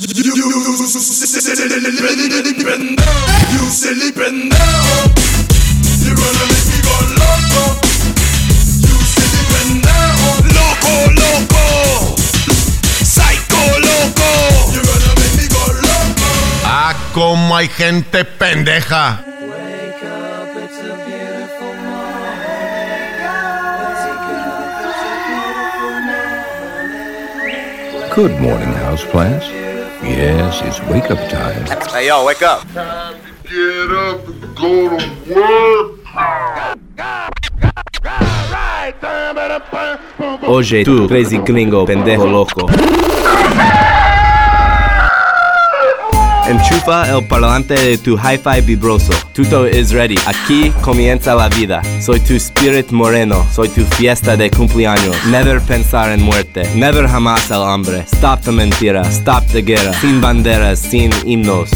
You you You wanna make me go loco. You loco, loco, psycho, loco. You wanna make me go loco. Ah, como hay gente pendeja. Good morning, houseplants. Yes, it's wake up time. Hey, yo, wake up. Get up and go to work. Oye, tú, crazy gringo, pendejo loco. Enchufa el parlante de tu hi-fi vibroso. Tuto is ready. Aquí comienza la vida. Soy tu spirit moreno. Soy tu fiesta de cumpleaños. Never pensar en muerte. Never jamás el hambre. Stop the mentira. Stop the guerra. Sin banderas, sin himnos.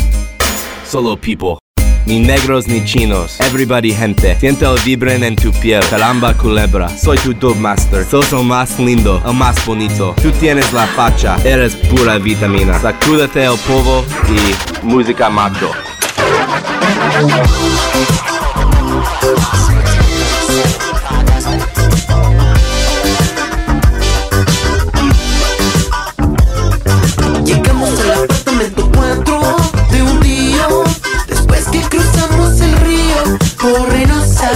Solo people. Ni negros ni chinos, everybody gente. Siente el vibren en tu piel, caramba culebra. Soy tu dub master, sos el más lindo, el más bonito. Tú tienes la facha, eres pura vitamina. Sacúdate el polvo y música macho. El río por Reynosa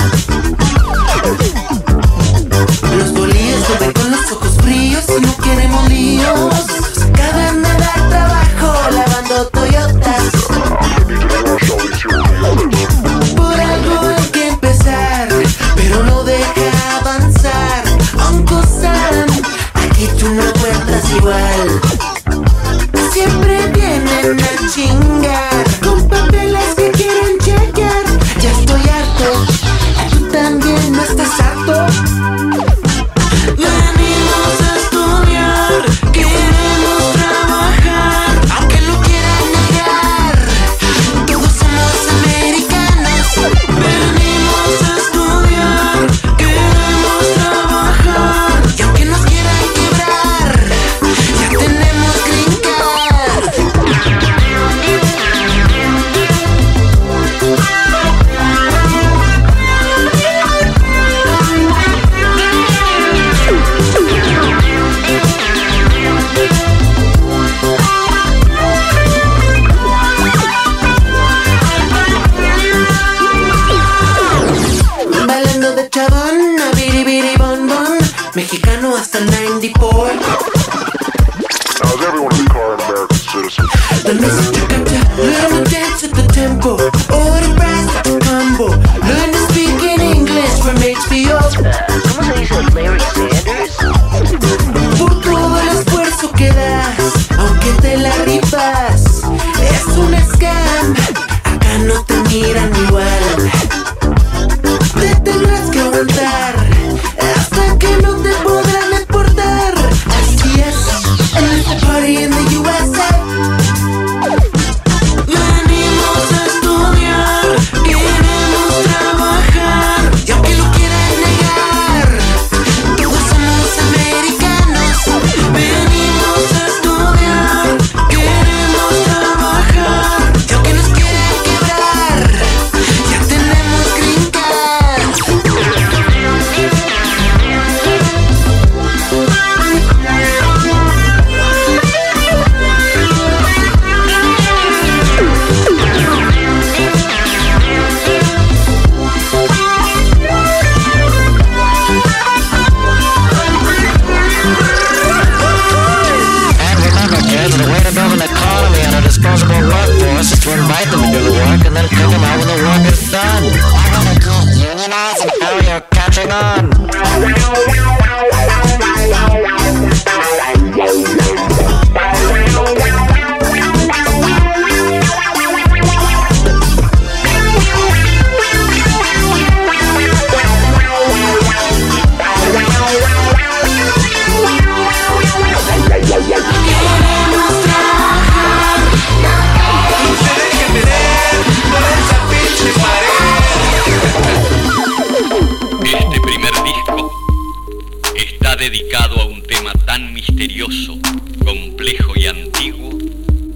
misterioso, complejo y antiguo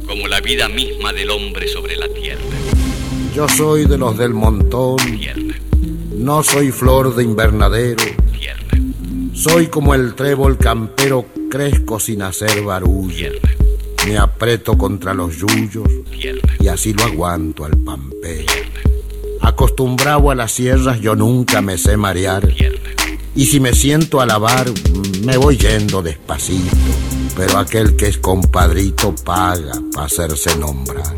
como la vida misma del hombre sobre la tierra. Yo soy de los del montón. No soy flor de invernadero. Tierra. Soy como el trébol campero, crezco sin hacer barullo. Me aprieto contra los yuyos y así lo aguanto al pampero. Acostumbrado a las sierras, yo nunca me sé marear. Y si me siento a lavar, me voy yendo despacito. Pero aquel que es compadrito paga para hacerse nombrar.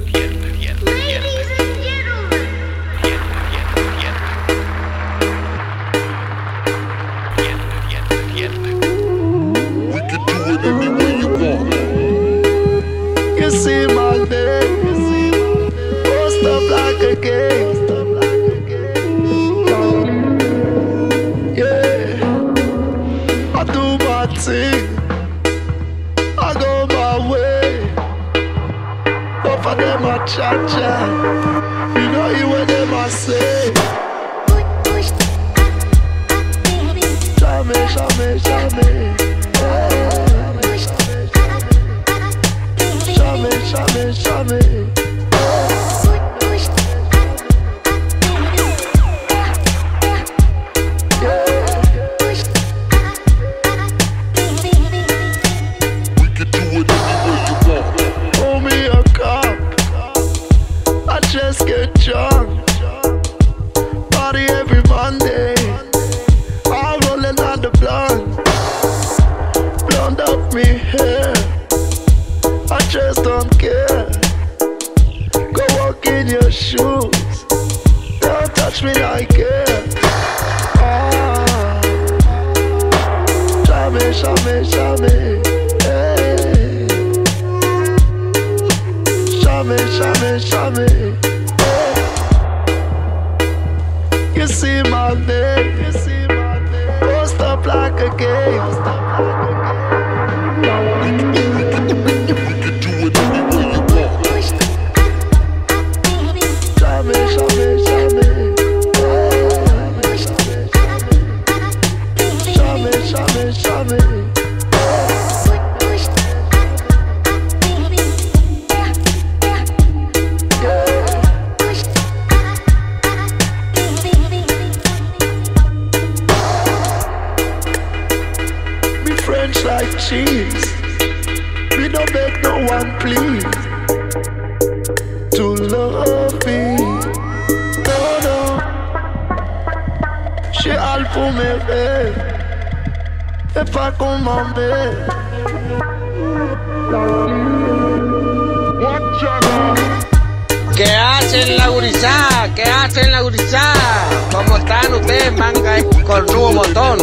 Nuevo montón.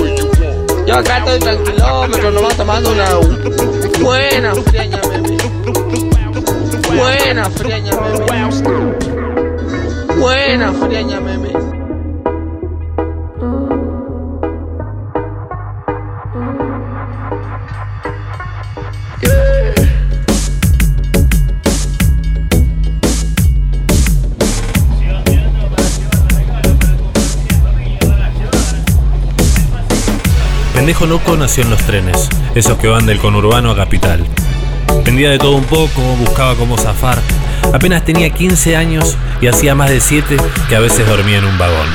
Yo acá estoy tranquilómetro, nomás tomando una buena friaña, meme. Buena friaña, meme. Buena friaña, meme. Pendejo loco nació en los trenes, esos que van del conurbano a capital. Vendía de todo un poco, buscaba cómo zafar. Apenas tenía 15 años y hacía más de 7 que a veces dormía en un vagón.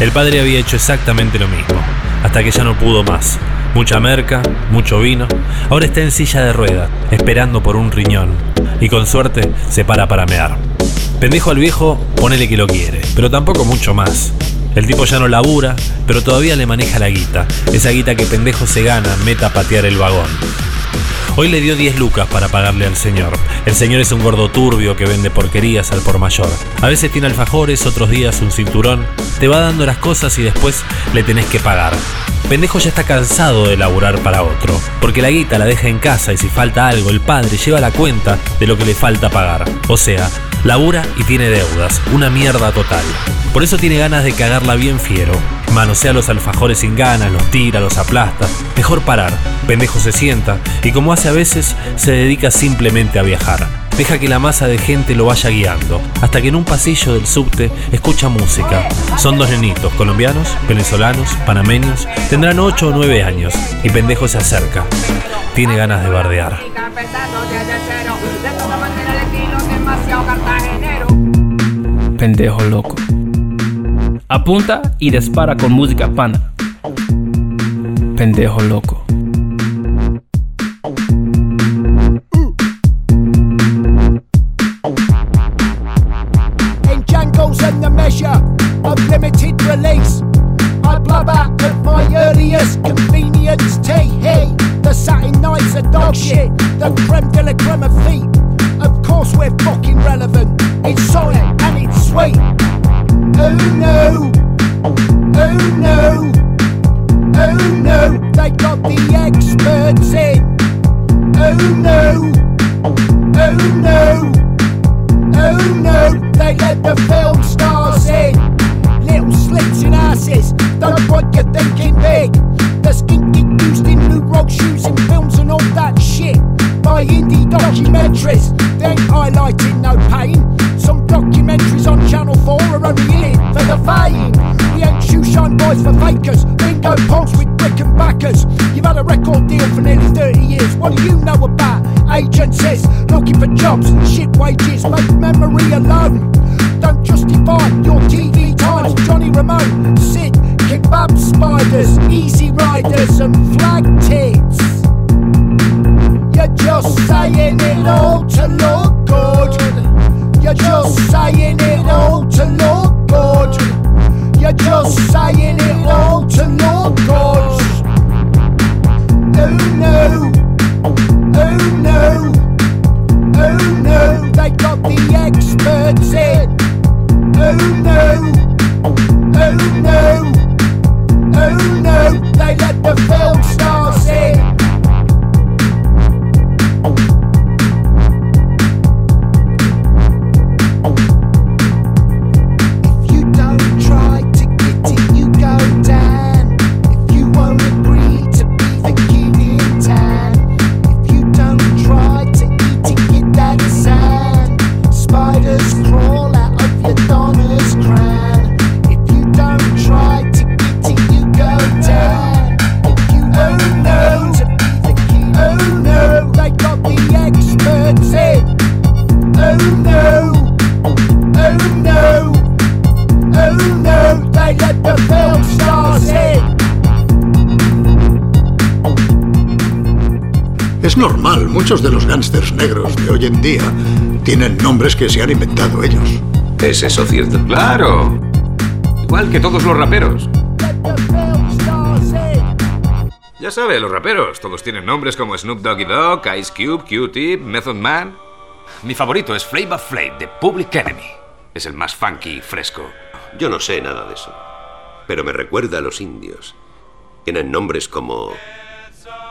El padre había hecho exactamente lo mismo, hasta que ya no pudo más. Mucha merca, mucho vino. Ahora está en silla de rueda, esperando por un riñón. Y con suerte se para para mear. Pendejo al viejo, ponele que lo quiere, pero tampoco mucho más. El tipo ya no labura, pero todavía le maneja la guita. Esa guita que pendejo se gana, meta a patear el vagón. Hoy le dio 10 lucas para pagarle al señor. El señor es un gordo turbio que vende porquerías al por mayor. A veces tiene alfajores, otros días un cinturón. Te va dando las cosas y después le tenés que pagar. Pendejo ya está cansado de laburar para otro, porque la guita la deja en casa y si falta algo, el padre lleva la cuenta de lo que le falta pagar. O sea, labura y tiene deudas, una mierda total. Por eso tiene ganas de cagarla bien fiero. Manosea los alfajores sin ganas, los tira, los aplasta. Mejor parar. Pendejo se sienta y como hace a veces, se dedica simplemente a viajar. Deja que la masa de gente lo vaya guiando, hasta que en un pasillo del subte escucha música. Son dos nenitos, colombianos, venezolanos, panameños, tendrán 8 o 9 años, y pendejo se acerca. Tiene ganas de bardear. Pendejo loco. Apunta y dispara con música pana. Pendejo loco. And flag tits. You're just saying it all to look good. You're just saying it all to look good. You're just saying it muchos de los gángsters negros de hoy en día tienen nombres que se han inventado ellos. ¿Es eso cierto? Claro. Igual que todos los raperos. Ya sabe, los raperos, todos tienen nombres como Snoop Doggy Dogg, Ice Cube, Q-Tip, Method Man. Mi favorito es Flavor Flav de Public Enemy. Es el más funky y fresco. Yo no sé nada de eso. Pero me recuerda a los indios. Tienen nombres como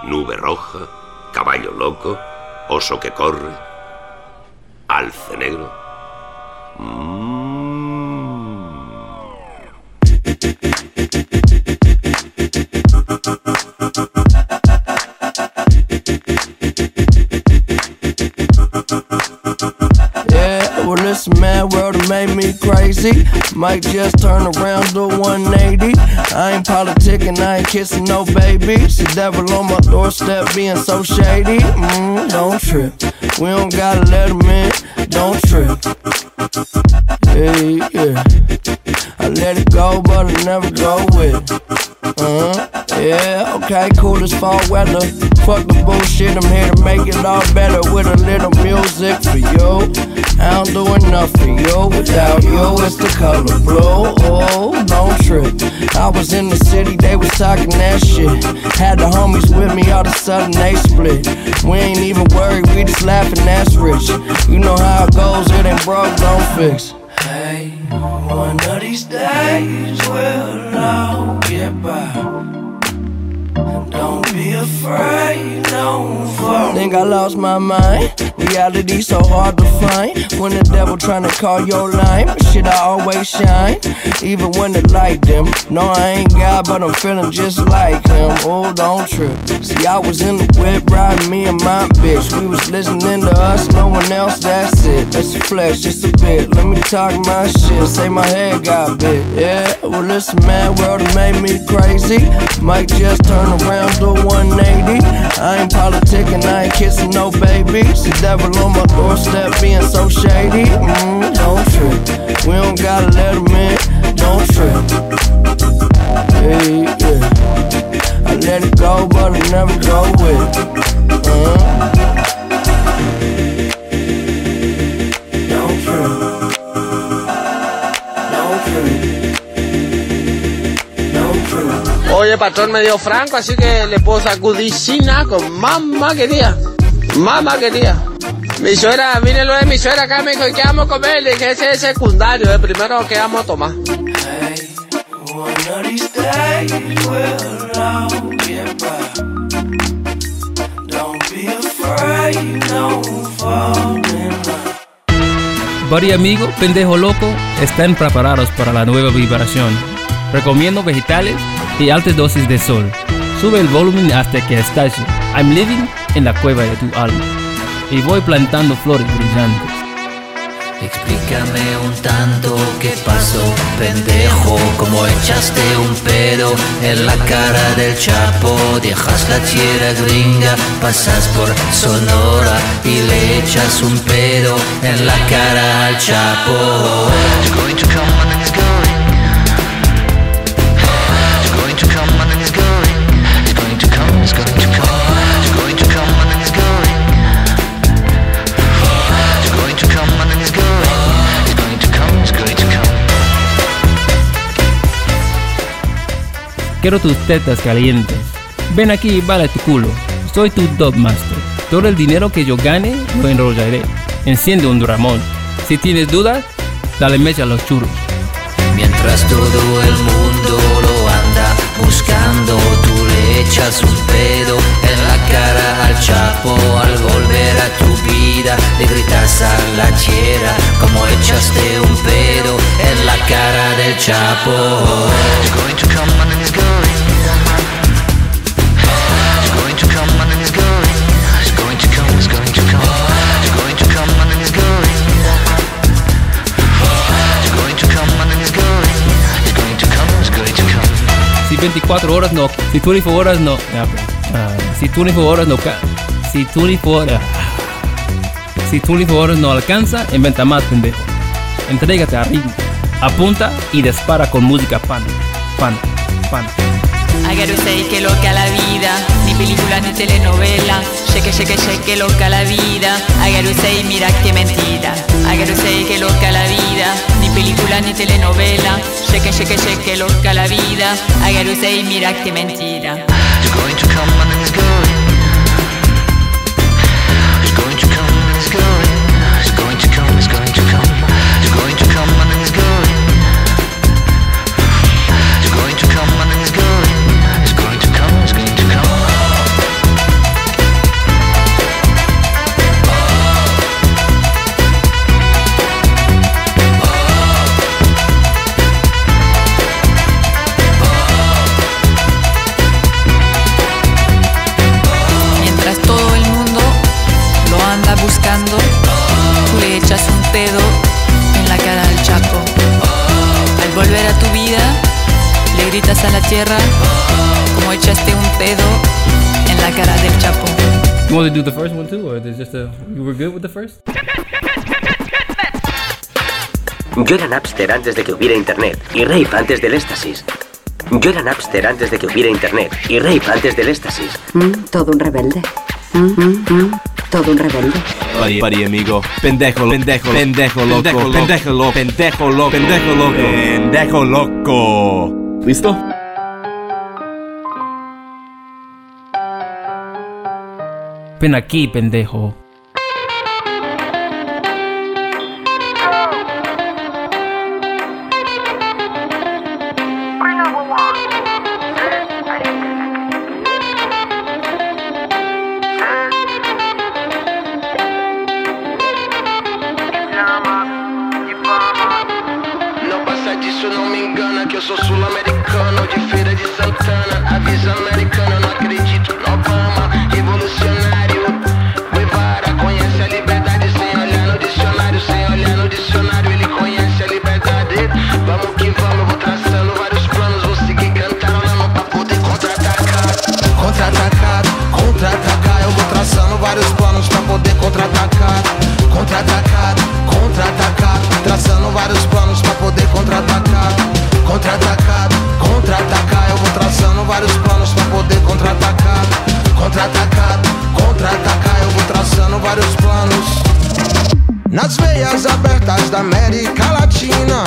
Nube Roja, Caballo Loco, Oso que Corre, Alce Negro. Yeah, this mad world made me crazy. Might just turn around to 180. I ain't politicking, I ain't kissing no baby. The devil on my doorstep being so shady. Mm, don't trip. We don't gotta let him in. Don't trip. Yeah, yeah. I let it go, but I never go with it. Uh-huh. Yeah, okay, cool as fall weather. Fuck the bullshit, I'm here to make it all better with a little music for you. I don't do enough for you. Without you, it's the color blue. Oh, don't trip. I was in the city, they was talking that shit. Had the homies with me, all of a sudden they split. We ain't even worried, we just laughing, that's rich. You know how it goes, it ain't broke, don't fix. Hey, one of these days we'll all get by. Don't be afraid, fall. Think I lost my mind. Reality so hard to find. When the devil tryna call your line, but shit, I always shine. Even when the light dim. No, I ain't God, but I'm feeling just like him. Oh, don't trip. See, I was in the whip riding me and my bitch. We was listening to us, no one else, that's it. That's the flesh, just a bit. Let me talk my shit, say my head got big. Yeah, well, listen, man, world made me crazy. Might just turn around to 180. I ain't politicking, I ain't kissing no babies. The devil on my doorstep being so shady. Mm, don't trip. We don't gotta let him in. Don't trip. Hey, yeah. I let it go, but I never go with it. Uh-huh. Oye, patrón me dio franco, así que le puedo sacudir China con mamá quería. Mamá quería. Mi suegra, vine lo de mi suegra acá, me dijo, ¿y qué vamos a comer? Le dije, ese es secundario, el primero que vamos a tomar. Buddy amigo, pendejo loco, están preparados para la nueva vibración. Recomiendo vegetales y altas dosis de sol. Sube el volumen hasta que estalle. I'm living en la cueva de tu alma. Y voy plantando flores brillantes. Explícame un tanto qué pasó, pendejo, como echaste un pedo en la cara del Chapo, dejas la tierra gringa, pasas por Sonora y le echas un pedo en la cara al Chapo. Quiero tus tetas calientes. Ven aquí y vale tu culo. Soy tu Dogmaster. Todo el dinero que yo gane lo enrollaré. Enciende un Ramón. Si tienes dudas, dale mecha a los churros. Mientras todo el mundo lo anda buscando, tú le echas un pedo en la cara al chapo. Al volver a tu vida, le gritas a la tierra como echaste un pedo en la cara del chapo. It's going to come and then it's going. It's going to come and then it's going. It's going to come, it's going to come. It's going to come and then it's going. It's going to come and then it's going. It's going to come, it's going to come. Si 24 horas no. Si 24 horas no. ah, si 24 horas no. ca- Si 24 horas. Si 24 horas no alcanza, inventa más, pendejo. Entrégate a ritmo. Apunta y dispara con música pan. Pan. Pan. Agarro sei que loca la vida, ni película ni telenovela. Cheque, cheque, cheque, loca la vida. Agarro sei, mira que mentira. Agarro sei que loca la vida, ni película ni telenovela. Cheque, cheque, cheque, loca la vida. Agarro sei, mira que mentira. It's going to come a la tierra como echaste un pedo en la cara del chapo. You want to do the first one too, or there's just a. You were good with the first? Yo era Napster antes de que hubiera internet y Rape antes del éxtasis. Yo era Napster antes de que hubiera internet y Rape antes del éxtasis. Mm, todo un rebelde. Mm, mm, mm, todo un rebelde. Buddy, buddy amigo. Pendejo, pendejo, pendejo loco, pendejo loco, pendejo loco, pendejo loco, pendejo loco. ¿Listo? Ven aquí, pendejo. Não passa disso, não me engana Que eu sou sul-americano so many contra-atacado, contra-atacar eu vou traçando vários planos. Nas veias abertas da América Latina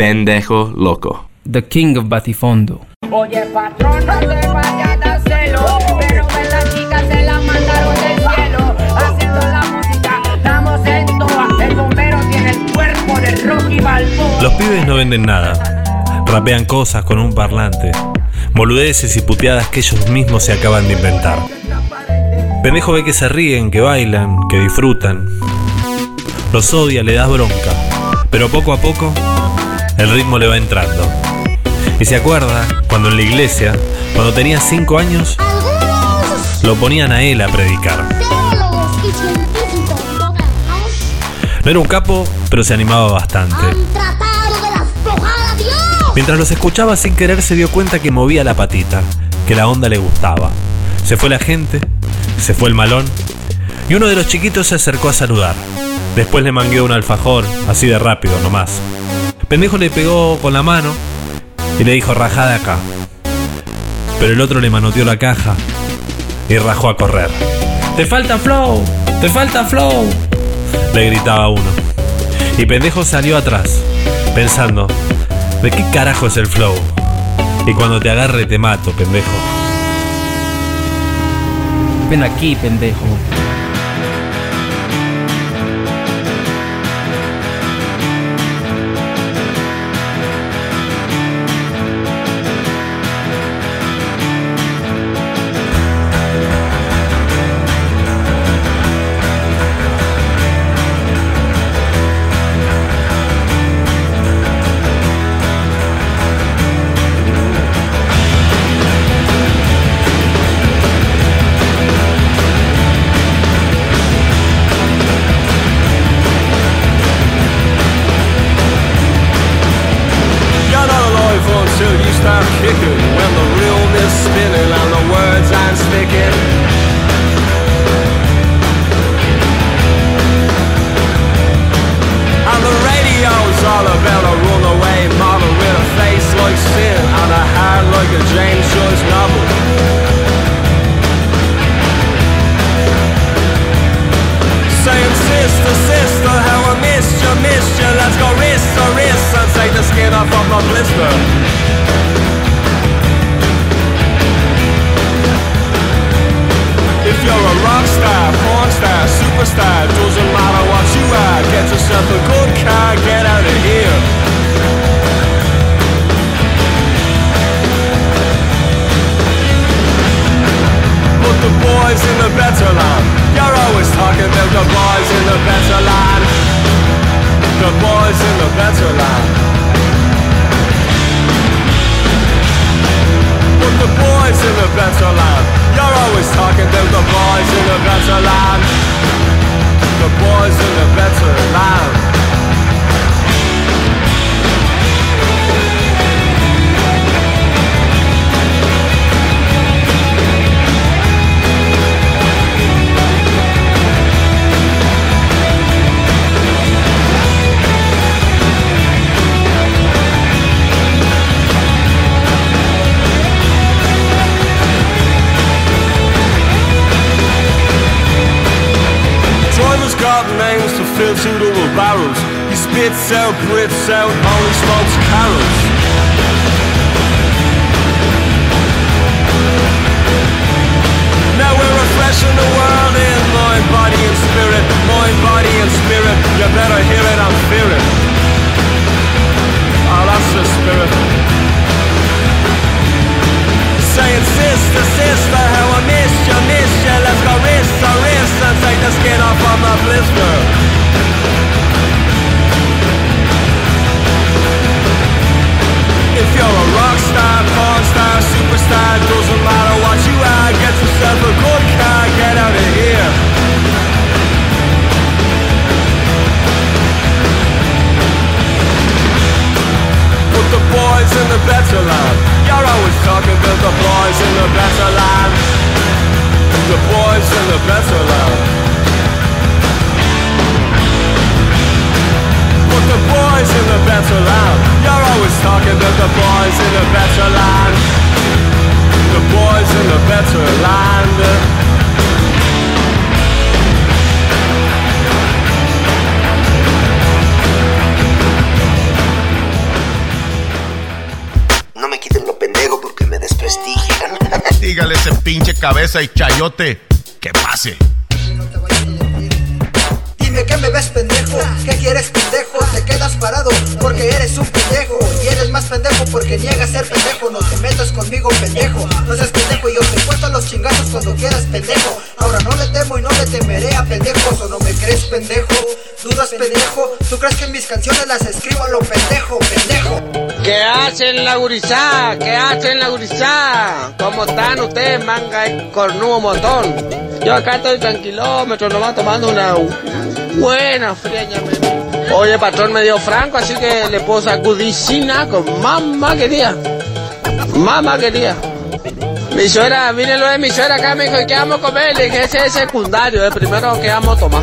Pendejo loco. The King of Batifondo. Oye, patrón, no te vayas a celo. Pero que las chicas se la mandaron del cielo. Haciendo la música, estamos en toa. El bombero tiene el cuerpo de Rocky Balboa. Los pibes no venden nada. Rapean cosas con un parlante. Boludeces y puteadas que ellos mismos se acaban de inventar. Pendejo ve que se ríen, que bailan, que disfrutan. Los odia, le das bronca. Pero poco a poco, el ritmo le va entrando. Y se acuerda cuando en la iglesia, cuando tenía 5 años, lo ponían a él a predicar. No era un capo, pero se animaba bastante. Mientras los escuchaba sin querer se dio cuenta que movía la patita, que la onda le gustaba. Se fue la gente, se fue el malón, y uno de los chiquitos se acercó a saludar. Después le mangueó un alfajor, así de rápido nomás. Pendejo le pegó con la mano y le dijo rajá de acá. Pero el otro le manoteó la caja y rajó a correr. ¡Te falta flow! ¡Te falta flow! Le gritaba uno. Y pendejo salió atrás, pensando, ¿de qué carajo es el flow? Y cuando te agarre te mato, pendejo. Ven aquí, pendejo. Cabeza y chayote que pase. Dime que me ves pendejo, ¿qué quieres pendejo? Te quedas parado porque eres un pendejo Y eres más pendejo porque niegas ser pendejo No te metas conmigo pendejo, no seas pendejo Y yo te puesto los chingazos cuando quieras pendejo Ahora no le temo y no le temeré a pendejos ¿O no me crees pendejo? ¿Dudas pendejo? ¿Tú crees que mis canciones las escribo a lo pendejo, pendejo? ¿Qué hacen la gurizá? ¿Qué hacen la gurizá? ¿Cómo están ustedes, manga y cornudo montón? Yo acá estoy tranquilómetro, nomás tomando una buena me- Oye, patrón me dio franco, así que le puedo sacudicina con mamá quería. Mamá quería. Mi suegra, vine lo de mi suegra acá, me dijo, ¿qué vamos a comer? Le dije, ese es secundario, el primero que vamos a tomar.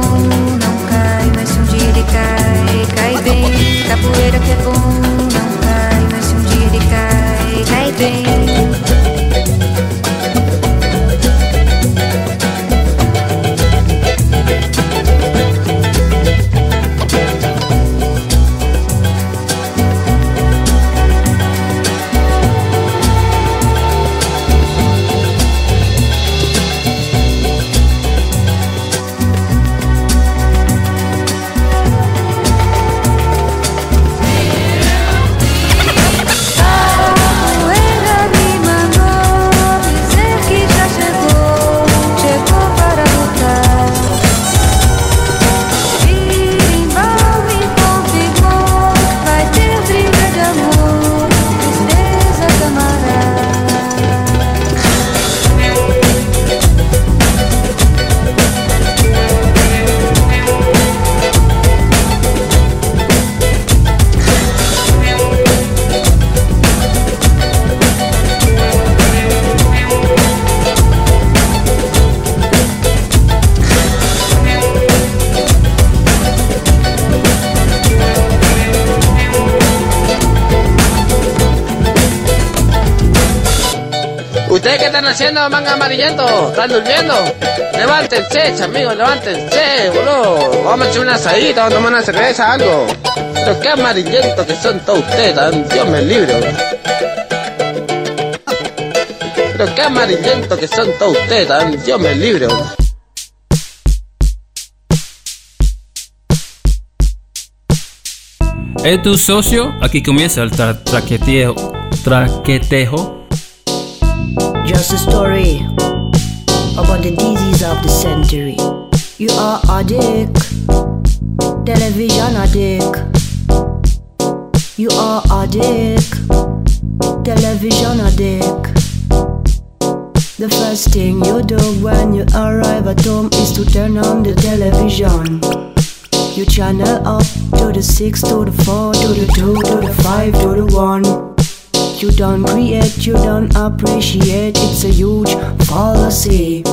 ele cai, cai bem. Capoeira que é bom, não cai, mas se um dia ele cai, cai bem. ¿Ustedes qué están haciendo, manga amarillento? ¿Están durmiendo? Levántense, amigos, levántense, boludo. Vamos a echar una asadita, vamos a tomar una cerveza, algo. Pero qué amarillento que son todos ustedes, Dios me libre. Pero qué amarillento que son todos ustedes, Dios me libre. ¿Es tu socio? Aquí comienza el tra traqueteo. Traquetejo. Just a story about the disease of the century. You are addict, television addict. You are addict, television addict. The first thing you do when you arrive at home is to turn on the television. You channel up to the 6, to the 4, to the 2, to the 5, to the 1. You don't create, you don't appreciate, it's a huge fallacy.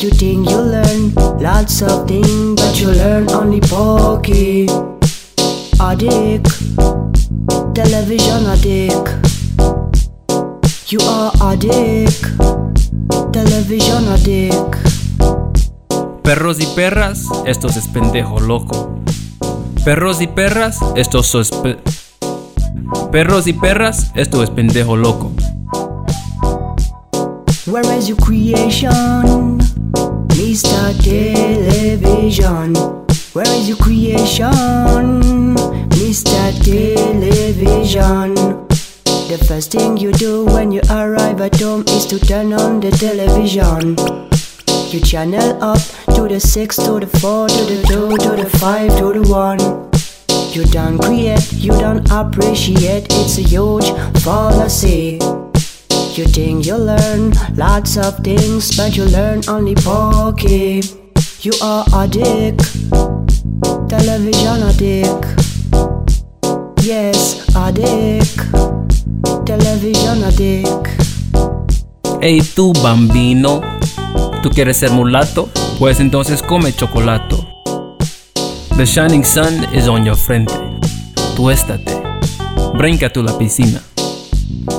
You think you learn lots of things, but you learn only pokey. Addict, television addict. You are addict, television addict. Perros y perras, esto es pendejo loco. Perros y perras, esto es Perros y perras, esto es pendejo loco. Where is your creation? Mr. Television. Where is your creation? Mr. Television. The first thing you do when you arrive at home is to turn on the television. You channel up to the 6, to the 4, to the 2, to the 5, to the 1. You don't create, you don't appreciate, it's a huge fallacy. You think you learn lots of things, but you learn only pokey. You are addict, television addict. Yes, addict, television addict. Hey tú bambino, ¿tú quieres ser mulato? Pues entonces come chocolato. The shining sun is on your frente. Tuéstate. Brinca tú la piscina.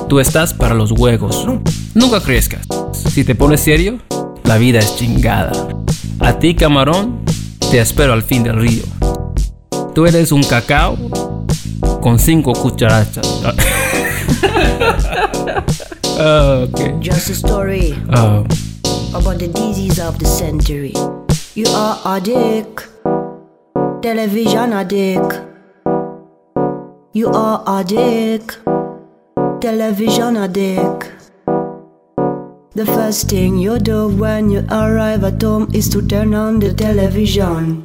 Tú estás para los juegos. Nunca crezcas. Si te pones serio, la vida es chingada. A ti, camarón, te espero al fin del río. Tú eres un cacao con cinco cucharachas. Ah. Just a story Ah, about the disease of the century. You are addict, television addict. You are addict, television addict. The first thing you do when you arrive at home is to turn on the television.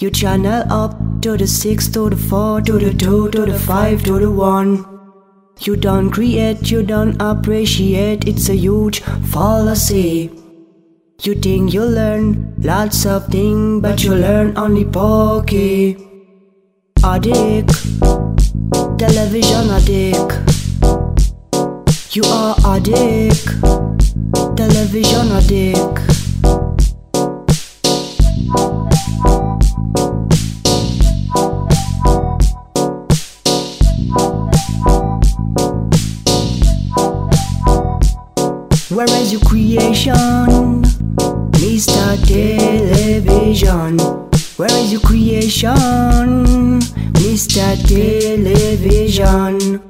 You channel up to the 6, to the 4, to the 2, to the 5, to the 1. You don't create, you don't appreciate, it's a huge fallacy. You think you learn lots of things, but you learn only pokey. Addict, television addict. You are addict, television addict. Mr. Television. Where is your creation? Mr. Television.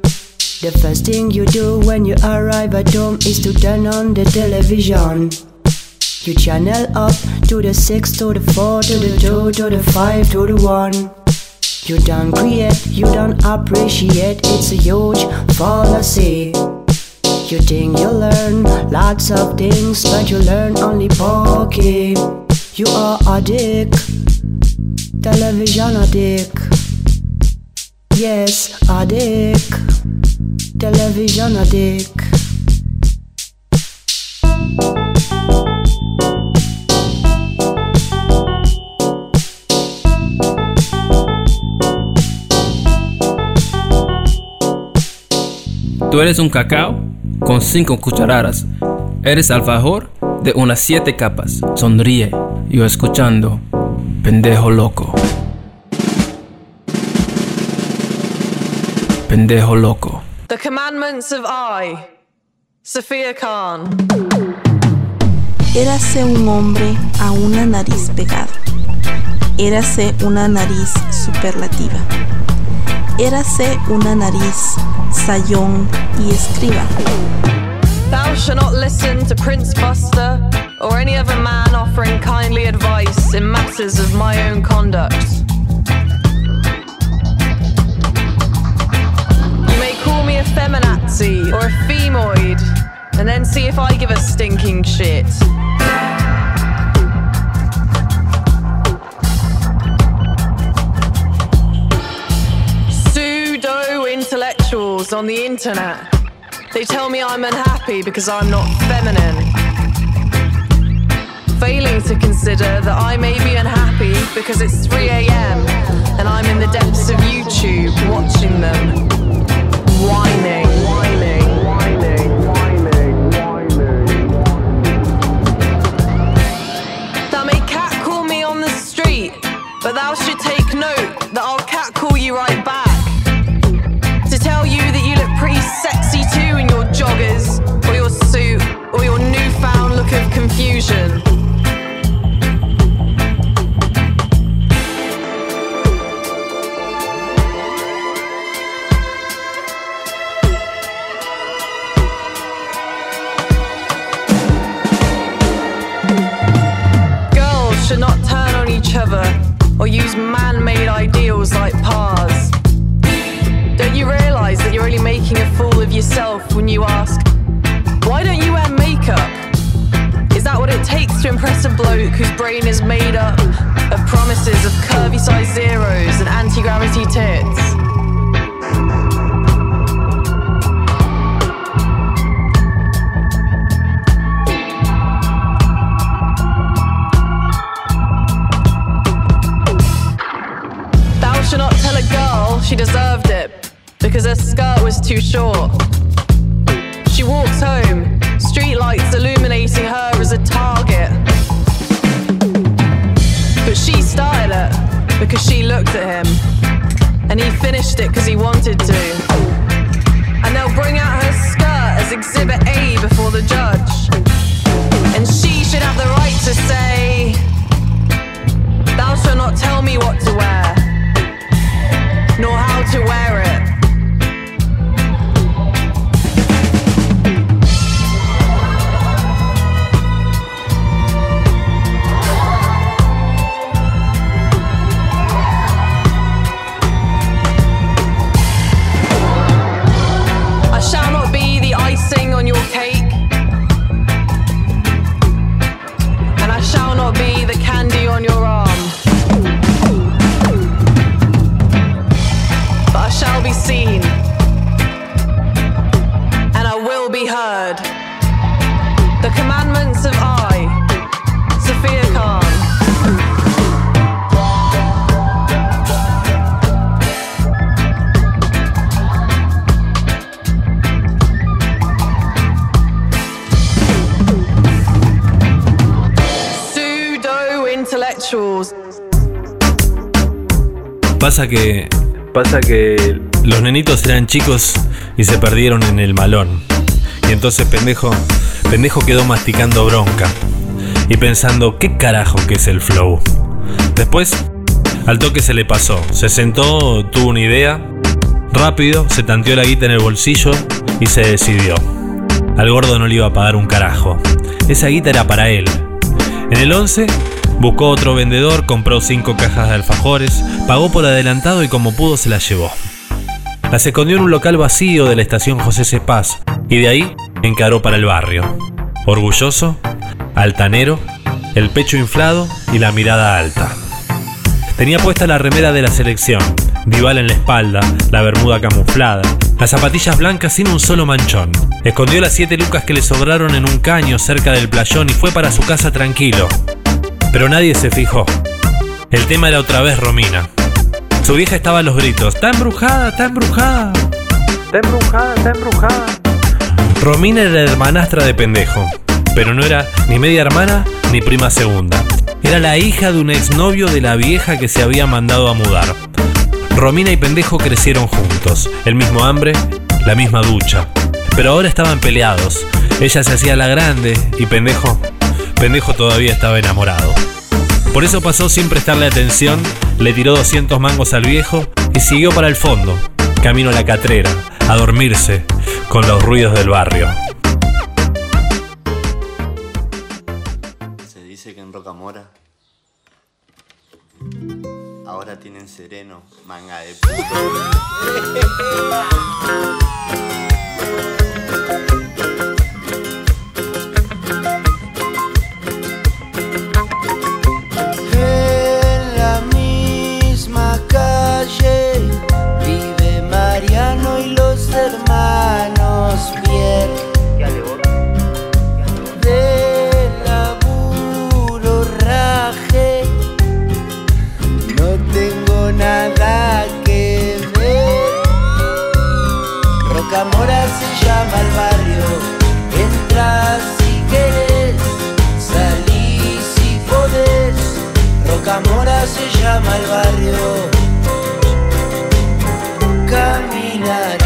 The first thing you do when you arrive at home is to turn on the television. You channel up to the 6, to the 4, to the 2, to the 5, to the 1. You don't create, you don't appreciate, it's a huge fallacy. You think you learn lots of things, but you learn only pokey. You are a dick, television a dick. Yes, a dick, television addict. Tú eres un cacao con cinco cucharadas. Eres alfajor de unas siete capas. Sonríe, yo escuchando. Pendejo loco. Pendejo loco. The commandments of I, Sophia Khan. Érase un hombre a una nariz pegada. Érase una nariz superlativa. Érase una nariz y escriba. Thou shalt not listen to Prince Buster or any other man offering kindly advice in matters of my own conduct. You may call me a feminazi or a femoid, and then see if I give a stinking shit. Intellectuals on the internet. They tell me I'm unhappy because I'm not feminine. Failing to consider that I may be unhappy because it's 3 a.m. and I'm in the depths of YouTube watching them. Whining, whining. Thou me on the street, but thou should take note joggers, or your suit, or your newfound look of confusion. Pasa que. Pasa que. Los nenitos eran chicos y se perdieron en el malón. Y entonces pendejo. Pendejo quedó masticando bronca. Y pensando, ¿qué carajo que es el flow? Después, al toque se le pasó. Se sentó, tuvo una idea. Rápido, se tanteó la guita en el bolsillo y se decidió. Al gordo no le iba a pagar un carajo. Esa guita era para él. En el 11 buscó otro vendedor, compró cinco cajas de alfajores, pagó por adelantado y como pudo se las llevó. Las escondió en un local vacío de la estación José C. Paz y de ahí encaró para el barrio. Orgulloso, altanero, el pecho inflado y la mirada alta. Tenía puesta la remera de la selección, Dival en la espalda, la bermuda camuflada, las zapatillas blancas sin un solo manchón. Escondió las siete lucas que le sobraron en un caño cerca del playón y fue para su casa tranquilo. Pero nadie se fijó. El tema era otra vez Romina. Su vieja estaba a los gritos. ¡Está embrujada! ¡Está embrujada! ¡Está embrujada! ¡Está embrujada! Romina era hermanastra de pendejo, pero no era ni media hermana ni prima segunda. Era la hija de un exnovio de la vieja que se había mandado a mudar. Romina y pendejo crecieron juntos, el mismo hambre, la misma ducha. Pero ahora estaban peleados. Ella se hacía la grande y pendejo, pendejo todavía estaba enamorado. Por eso pasó sin prestarle atención, le tiró 200 mangos al viejo y siguió para el fondo, camino a la catrera, a dormirse con los ruidos del barrio. Se dice que en Rocamora ahora tienen sereno, manga de En da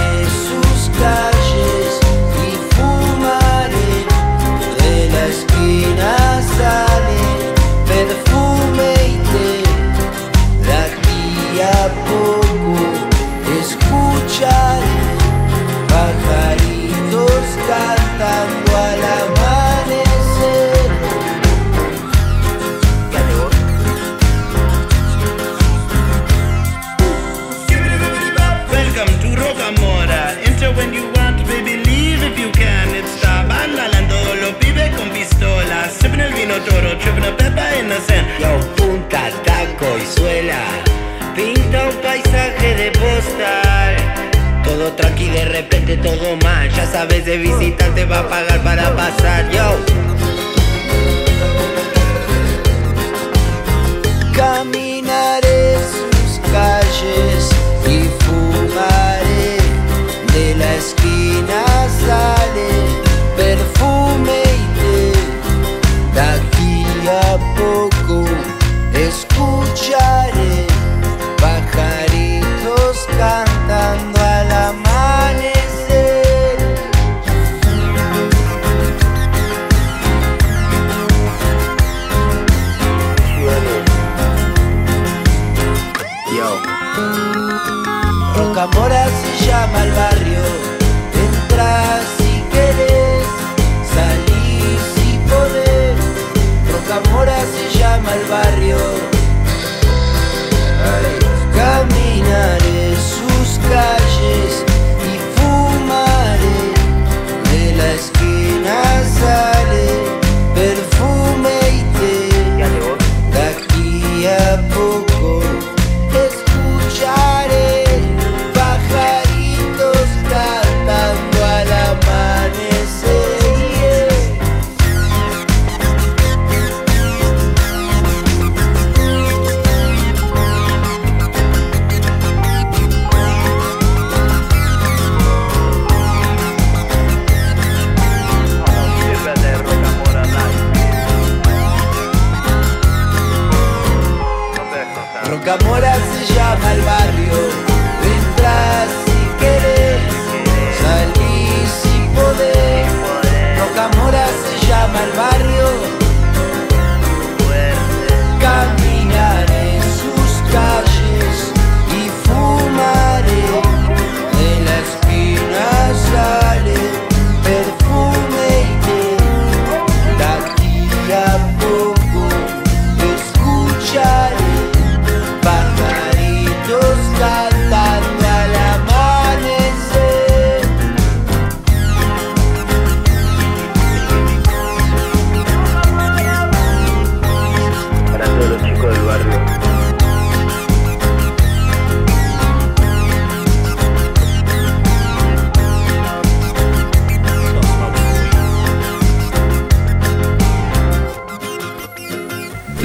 se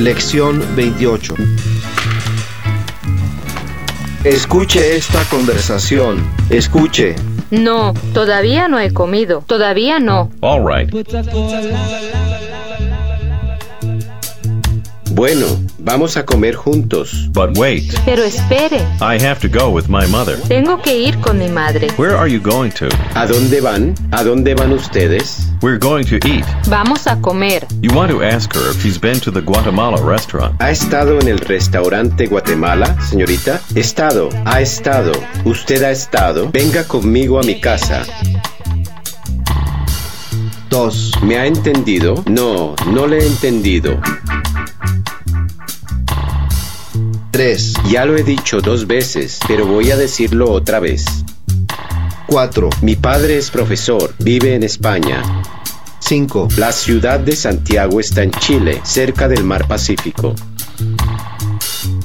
Lección 28. Escuche esta conversación. Escuche. No, todavía no he comido. Todavía no. All right. Bueno, vamos a comer juntos. But wait, Pero espere, I have to go with my mother. tengo que ir con mi madre. Where are you going to? ¿A dónde van? ¿A dónde van ustedes? We're going to eat. Vamos a comer. You want to ask her if she's been to the Guatemala restaurant. ¿Ha estado en el restaurante Guatemala, señorita? Estado, ha estado. ¿Usted ha estado? Venga conmigo a mi casa. 2. ¿Me ha entendido? No, no le he entendido. 3. Ya lo he dicho dos veces, pero voy a decirlo otra vez. 4. Mi padre es profesor, vive en España. 5. La ciudad de Santiago está en Chile, cerca del mar Pacífico.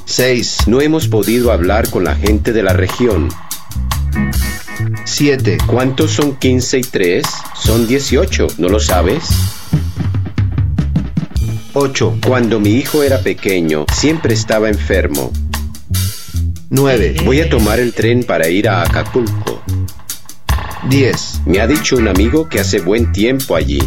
6. No hemos podido hablar con la gente de la región. 7. ¿Cuántos son 15 y 3? Son 18, ¿no lo sabes? 8. Cuando mi hijo era pequeño, siempre estaba enfermo. 9. Voy a tomar el tren para ir a Acapulco. 10. Me ha dicho un amigo que hace buen tiempo allí.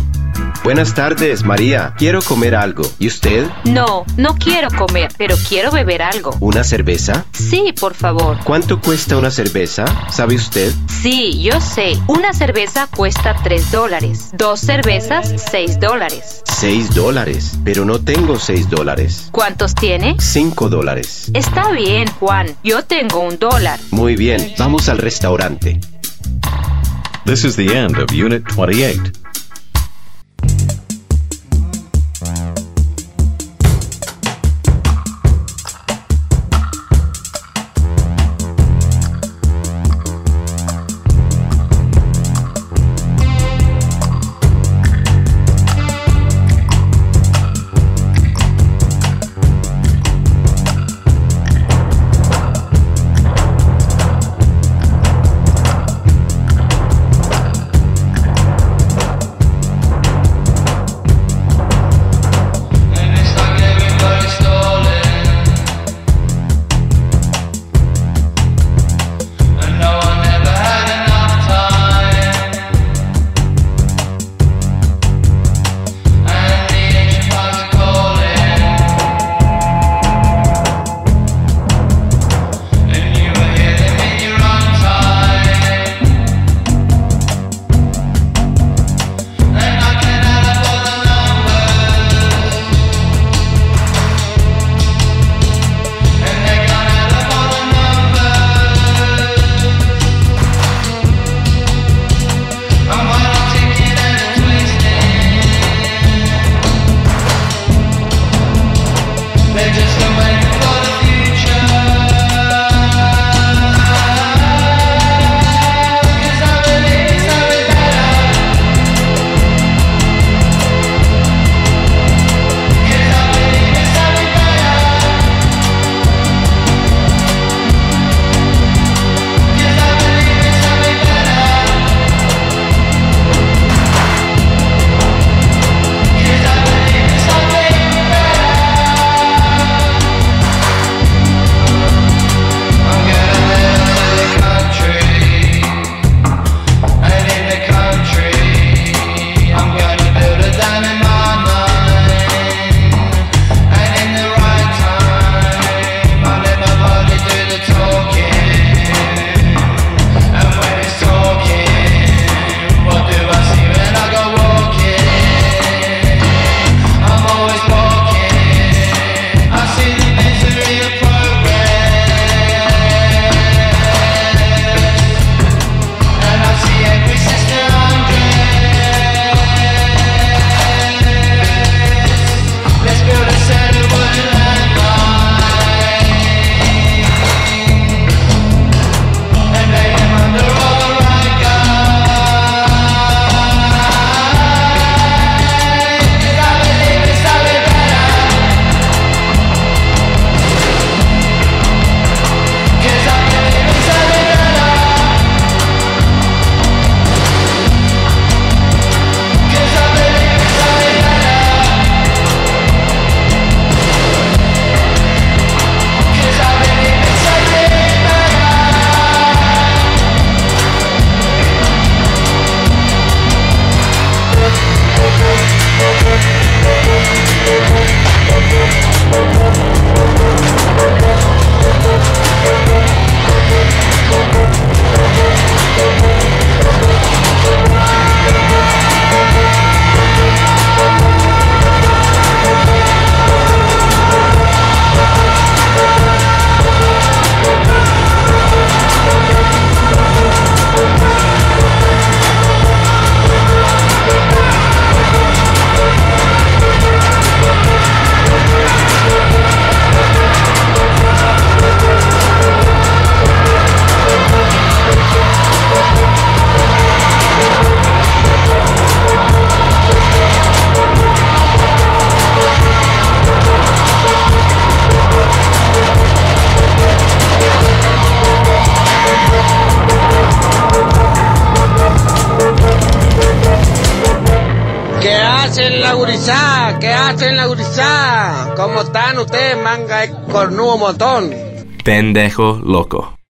Buenas tardes, María. Quiero comer algo. ¿Y usted? No, no quiero comer, pero quiero beber algo. ¿Una cerveza? Sí, por favor. ¿Cuánto cuesta una cerveza? ¿Sabe usted? Sí, yo sé. Una cerveza cuesta 3 dólares. Dos cervezas, 6 dólares. 6 dólares. Pero no tengo 6 dólares. ¿Cuántos tiene? 5 dólares. Está bien, Juan. Yo tengo un dólar. Muy bien, vamos al restaurante. This is the end of Unit 28. Pendejo loco.